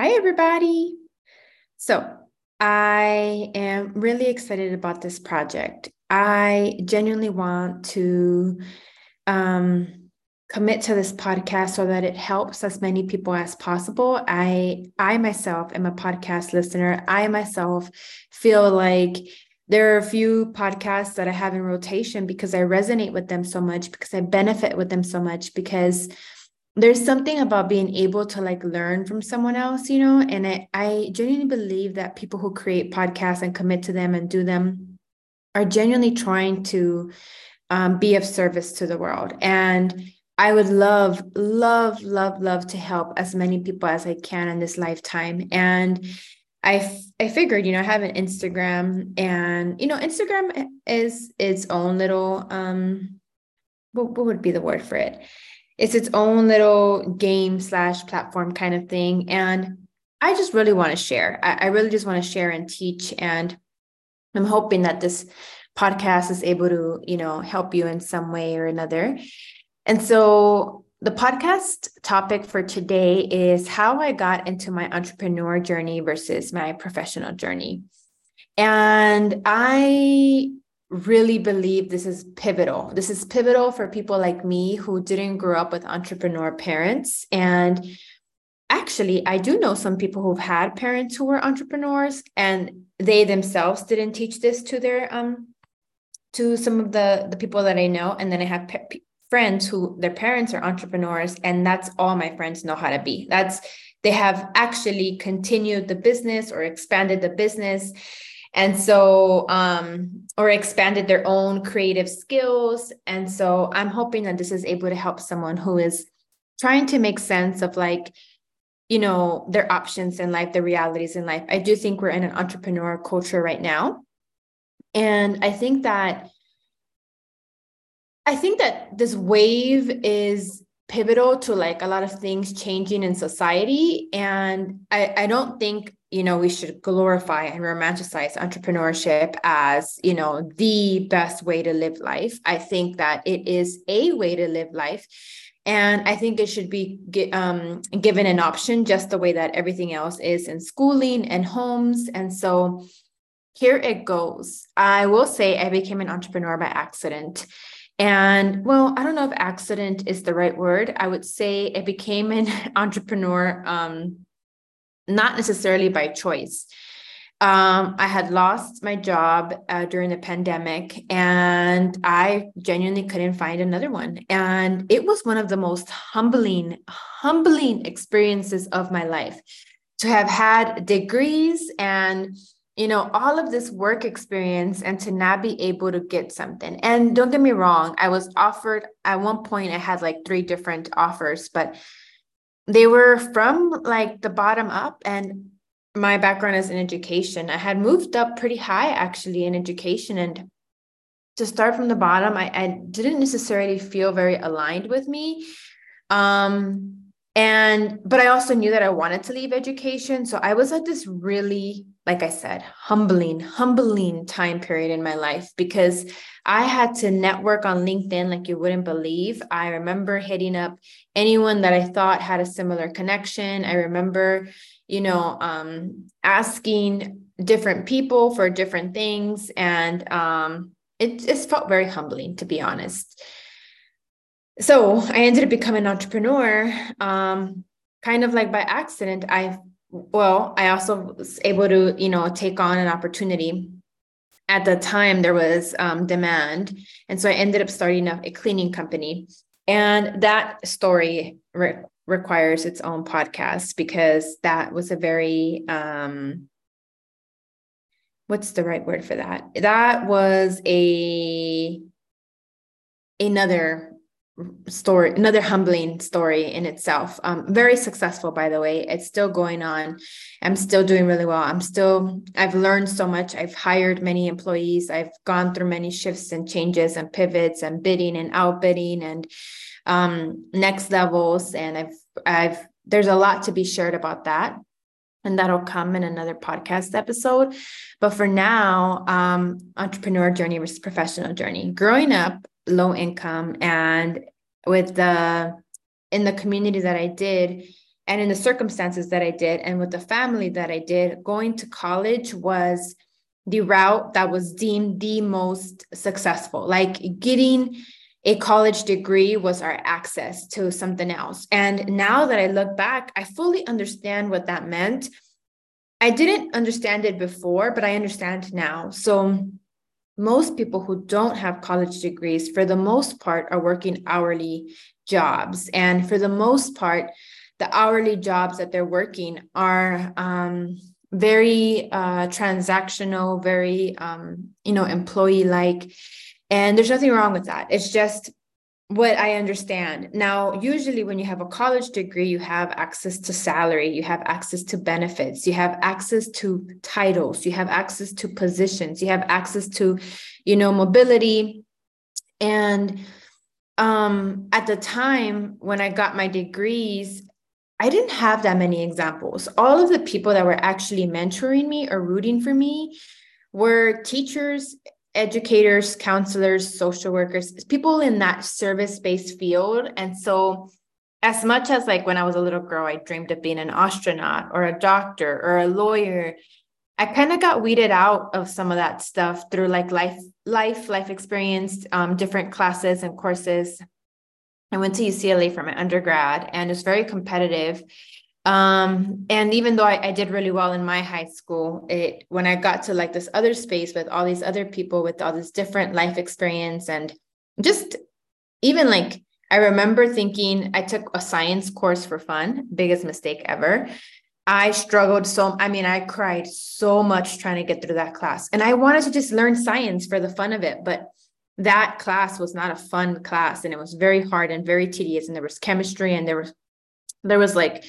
Hi, everybody. So, I am really excited about this project. I genuinely want to um, commit to this podcast so that it helps as many people as possible. I I myself am a podcast listener. I myself feel like there are a few podcasts that I have in rotation because I resonate with them so much, because I benefit with them so much, because there's something about being able to like learn from someone else, you know, and I, I genuinely believe that people who create podcasts and commit to them and do them are genuinely trying to um, be of service to the world. And I would love, love, love, love to help as many people as I can in this lifetime. And I, I figured, you know, I have an Instagram and, you know, Instagram is its own little, um, what, what would be the word for it? It's its own little game slash platform kind of thing. And I just really want to share. I, I really just want to share and teach. And I'm hoping that this podcast is able to, you know, help you in some way or another. And so the podcast topic for today is how I got into my entrepreneur journey versus my professional journey. And I really believe this is pivotal. This is pivotal for people like me who didn't grow up with entrepreneur parents. And actually, I do know some people who've had parents who were entrepreneurs and they themselves didn't teach this to their um to some of the the people that I know. And then I have pe- friends who their parents are entrepreneurs and that's all my friends know how to be. That's they have actually continued the business or expanded the business and so um or expanded their own creative skills. And so i'm hoping that this is able to help someone who is trying to make sense of like you know their options in life the realities in life. I do think we're in an entrepreneur culture right now. And i think that i think that this wave is pivotal to like a lot of things changing in society. And i i don't think you know we should glorify and romanticize entrepreneurship as you know the best way to live life. I think that it is a way to live life. And i think it should be um, given an option just the way that everything else is in schooling and homes. And so here it goes. I will say i became an entrepreneur by accident. And well, I don't know if accident is the right word. I would say I became an entrepreneur, um, not necessarily by choice. Um, I had lost my job uh, during the pandemic and I genuinely couldn't find another one. And it was one of the most humbling, humbling experiences of my life to have had degrees and you know, all of this work experience and to not be able to get something. And don't get me wrong, I was offered at one point, I had like three different offers, but they were from like the bottom up. And my background is in education. I had moved up pretty high actually in education. And to start from the bottom, I, I didn't necessarily feel very aligned with me. Um, and but I also knew that I wanted to leave education. So I was at this really like I said, humbling, humbling time period in my life because I had to network on LinkedIn like you wouldn't believe. I remember hitting up anyone that I thought had a similar connection. I remember, you know, um, asking different people for different things. And um, it just felt very humbling, to be honest. So I ended up becoming an entrepreneur, um, kind of like by accident. I well, I also was able to, you know, take on an opportunity. At the time, there was um, demand. And so I ended up starting a, a cleaning company. And that story re- requires its own podcast because that was a very, um, what's the right word for that? That was a, another story another humbling story in itself. Um, very successful by the way. It's still going on. I'm still doing really well. I'm still i've learned so much. I've hired many employees. I've gone through many shifts and changes and pivots and bidding and outbidding and um, next levels. And i've i've there's a lot to be shared about that. And that'll come in another podcast episode. But for now um, entrepreneur journey versus professional journey. Growing up low income and with the in the community that I did and in the circumstances that I did and with the family that I did, going to college was the route that was deemed the most successful. Like getting a college degree was our access to something else. And now that I look back, I fully understand what that meant. I didn't understand it before, but I understand now. So, most people who don't have college degrees, for the most part, are working hourly jobs. And for the most part, the hourly jobs that they're working are um, very uh, transactional, very um, you know employee like, and there's nothing wrong with that. It's just what I understand. Now, usually when you have a college degree, you have access to salary, you have access to benefits, you have access to titles, you have access to positions, you have access to, you know, mobility. And um, at the time when I got my degrees, I didn't have that many examples. All of the people that were actually mentoring me or rooting for me were teachers, educators, counselors, social workers, people in that service based field. And so, as much as like when I was a little girl, I dreamed of being an astronaut or a doctor or a lawyer, I kind of got weeded out of some of that stuff through like life, life, life experience, um, different classes and courses I went to UCLA for my undergrad and it's very competitive. Um, and even though I, I, did really well in my high school, it when I got to like this other space with all these other people with all this different life experience and just even like I remember thinking I took a science course for fun, biggest mistake ever. I struggled so I mean I cried so much trying to get through that class. And I wanted to just learn science for the fun of it, but that class was not a fun class and it was very hard and very tedious and there was chemistry and there was there was like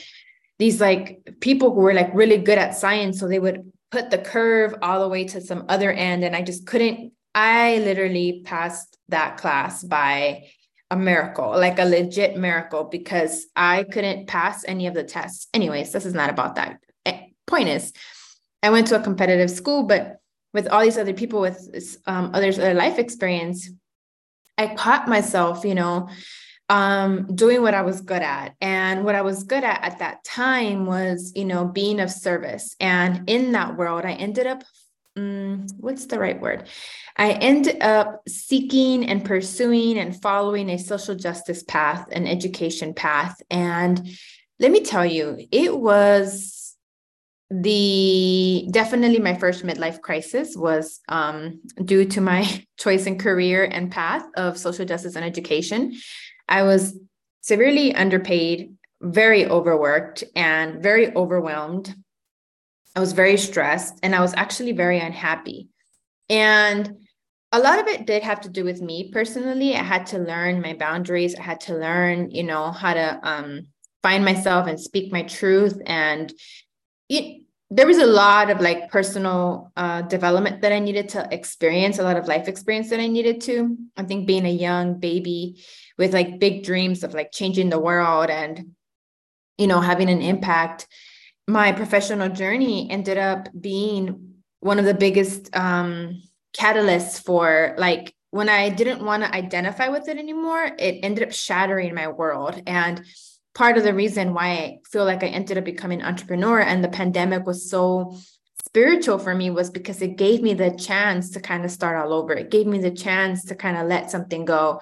these like people who were like really good at science so they would put the curve all the way to some other end and i just couldn't i literally passed that class by a miracle like a legit miracle because i couldn't pass any of the tests. Anyways this is not about that. Eh, point is i went to a competitive school but with all these other people with um, others other life experience i caught myself you know um, doing what i was good at. And what i was good at at that time was you know being of service. And in that world i ended up um, what's the right word? I ended up seeking and pursuing and following a social justice path an education path. And let me tell you it was the definitely my first midlife crisis was um, due to my choice in career and path of social justice and education. I was severely underpaid, very overworked, and very overwhelmed. I was very stressed and I was actually very unhappy. And a lot of it did have to do with me personally. I had to learn my boundaries. I had to learn, you know, how to um, find myself and speak my truth and it, there was a lot of like personal uh, development that I needed to experience, a lot of life experience that I needed to. I think being a young baby with like big dreams of like changing the world and, you know, having an impact, my professional journey ended up being one of the biggest um, catalysts for like when I didn't want to identify with it anymore, it ended up shattering my world. And part of the reason why I feel like I ended up becoming an entrepreneur and the pandemic was so spiritual for me was because it gave me the chance to kind of start all over. It gave me the chance to kind of let something go.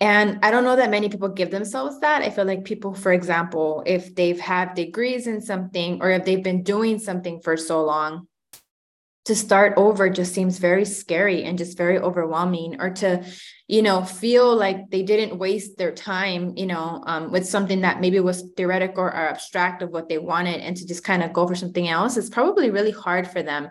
And I don't know that many people give themselves that. I feel like people, for example, if they've had degrees in something or if they've been doing something for so long, to start over just seems very scary and just very overwhelming or to you know feel like they didn't waste their time you know um, with something that maybe was theoretical or abstract of what they wanted and to just kind of go for something else is probably really hard for them.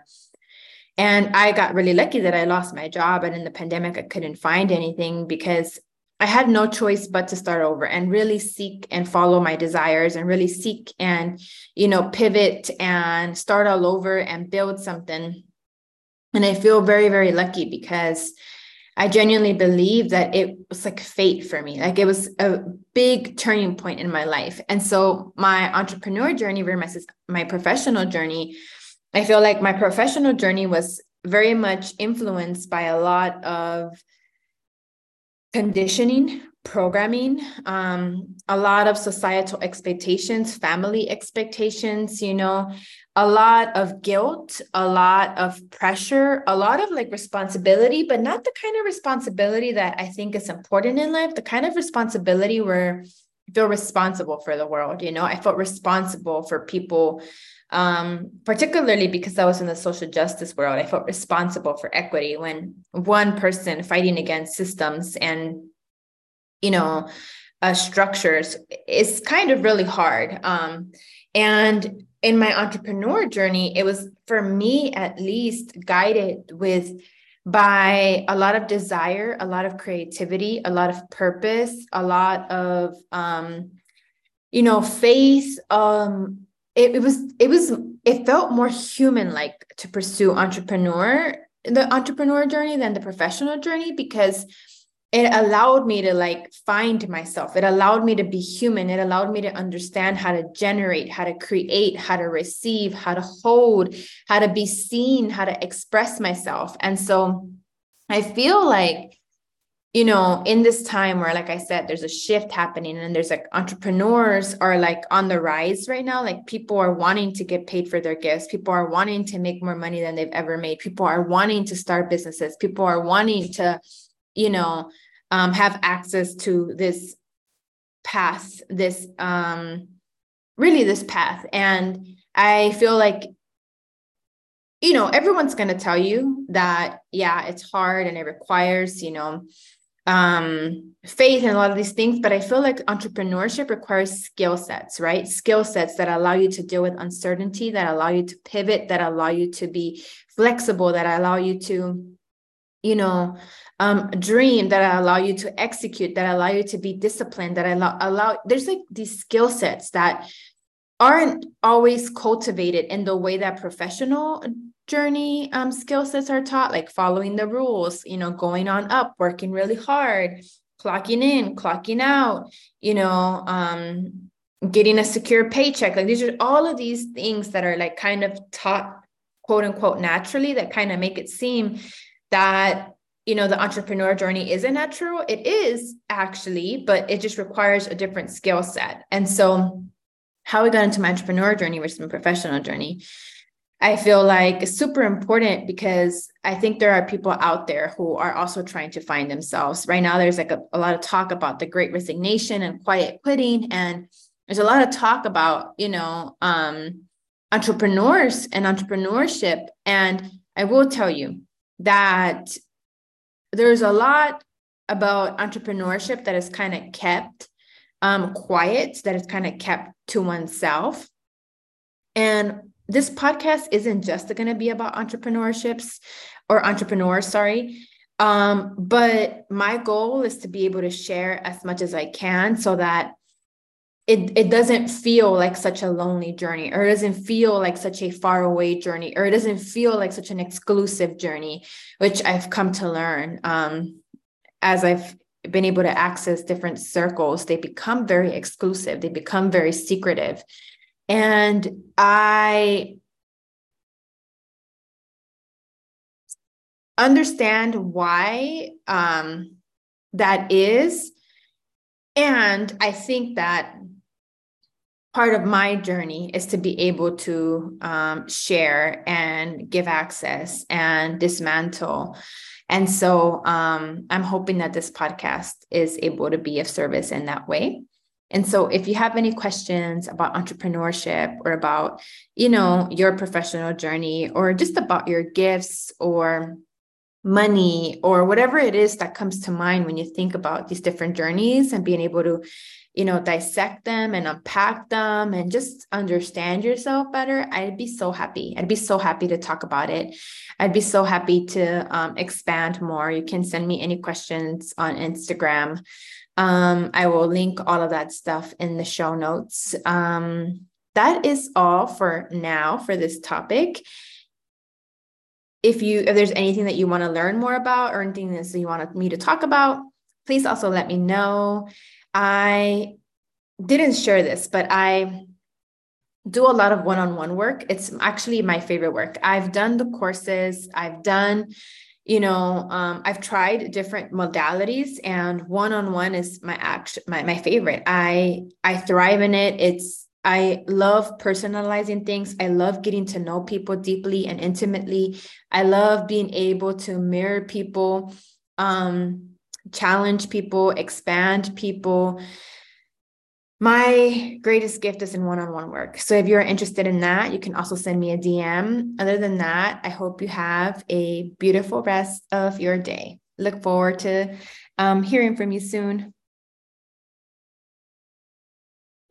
And i got really lucky that i lost my job and in the pandemic i couldn't find anything because I had no choice but to start over and really seek and follow my desires and really seek and, you know, pivot and start all over and build something. And I feel very, very lucky because I genuinely believe that it was like fate for me. Like it was a big turning point in my life. And so my entrepreneur journey versus my professional journey, I feel like my professional journey was very much influenced by a lot of conditioning programming, um, a lot of societal expectations, family expectations, you know, a lot of guilt, a lot of pressure, a lot of like responsibility, but not the kind of responsibility that I think is important in life, the kind of responsibility where I feel responsible for the world, you know, I felt responsible for people um, particularly because I was in the social justice world, I felt responsible for equity when one person fighting against systems and, you know, uh, structures is kind of really hard. Um, and in my entrepreneur journey, it was for me at least guided with by a lot of desire, a lot of creativity, a lot of purpose, a lot of um, you know, faith, um, it, it was it was it felt more human like to pursue entrepreneur the entrepreneur journey than the professional journey because it allowed me to like find myself. It allowed me to be human. It allowed me to understand how to generate how to create how to receive how to hold how to be seen how to express myself. And so i feel like you know, in this time where, like I said, there's a shift happening and there's like entrepreneurs are like on the rise right now. Like people are wanting to get paid for their gifts. People are wanting to make more money than they've ever made. People are wanting to start businesses. People are wanting to, you know, um, have access to this path, this, um, really this path. And I feel like you know everyone's going to tell you that yeah it's hard and it requires you know um, faith and a lot of these things, but I feel like entrepreneurship requires skill sets, right? Skill sets that allow you to deal with uncertainty, that allow you to pivot, that allow you to be flexible, that allow you to, you know, um, dream, that allow you to execute, that allow you to be disciplined, that allow, allow there's like these skill sets that aren't always cultivated in the way that professional journey um, skill sets are taught, like following the rules, you know, going on up, working really hard, clocking in, clocking out, you know, um, getting a secure paycheck. Like these are all of these things that are like kind of taught, quote unquote, naturally that kind of make it seem that you know the entrepreneur journey isn't natural it is actually but it just requires a different skill set and so how we got into my entrepreneur journey versus my professional journey I feel like it's super important because I think there are people out there who are also trying to find themselves. Right now, there's like a, a lot of talk about the great resignation and quiet quitting. And there's a lot of talk about, you know, um, entrepreneurs and entrepreneurship. And I will tell you that there's a lot about entrepreneurship that is kind of kept um, quiet, that is kind of kept to oneself. And this podcast isn't just going to be about entrepreneurships or entrepreneurs, sorry. Um, but my goal is to be able to share as much as I can so that it, it doesn't feel like such a lonely journey or it doesn't feel like such a far away journey or it doesn't feel like such an exclusive journey which i've come to learn um, as i've been able to access different circles. They become very exclusive. They become very secretive and I understand why um, that is. And I think that part of my journey is to be able to um, share and give access and dismantle. And so um, I'm hoping that this podcast is able to be of service in that way. And so if you have any questions about entrepreneurship or about, you know, your professional journey or just about your gifts or money or whatever it is that comes to mind when you think about these different journeys and being able to you know dissect them and unpack them and just understand yourself better i'd be so happy. I'd be so happy to talk about it. I'd be so happy to um, expand more. You can send me any questions on instagram um, I will link all of that stuff in the show notes. Um, that is all for now for this topic. If you if there's anything that you want to learn more about or anything that you want me to talk about, please also let me know. I didn't share this, but I do a lot of one-on-one work. It's actually my favorite work. I've done the courses, I've done you know um, i've tried different modalities and one-on-one is my act my, my favorite. I i thrive in it. It's i love personalizing things. I love getting to know people deeply and intimately. I love being able to mirror people um challenge people expand people my greatest gift is in one on one work. So if you're interested in that, you can also send me a DM. Other than that, I hope you have a beautiful rest of your day. Look forward to um, hearing from you soon.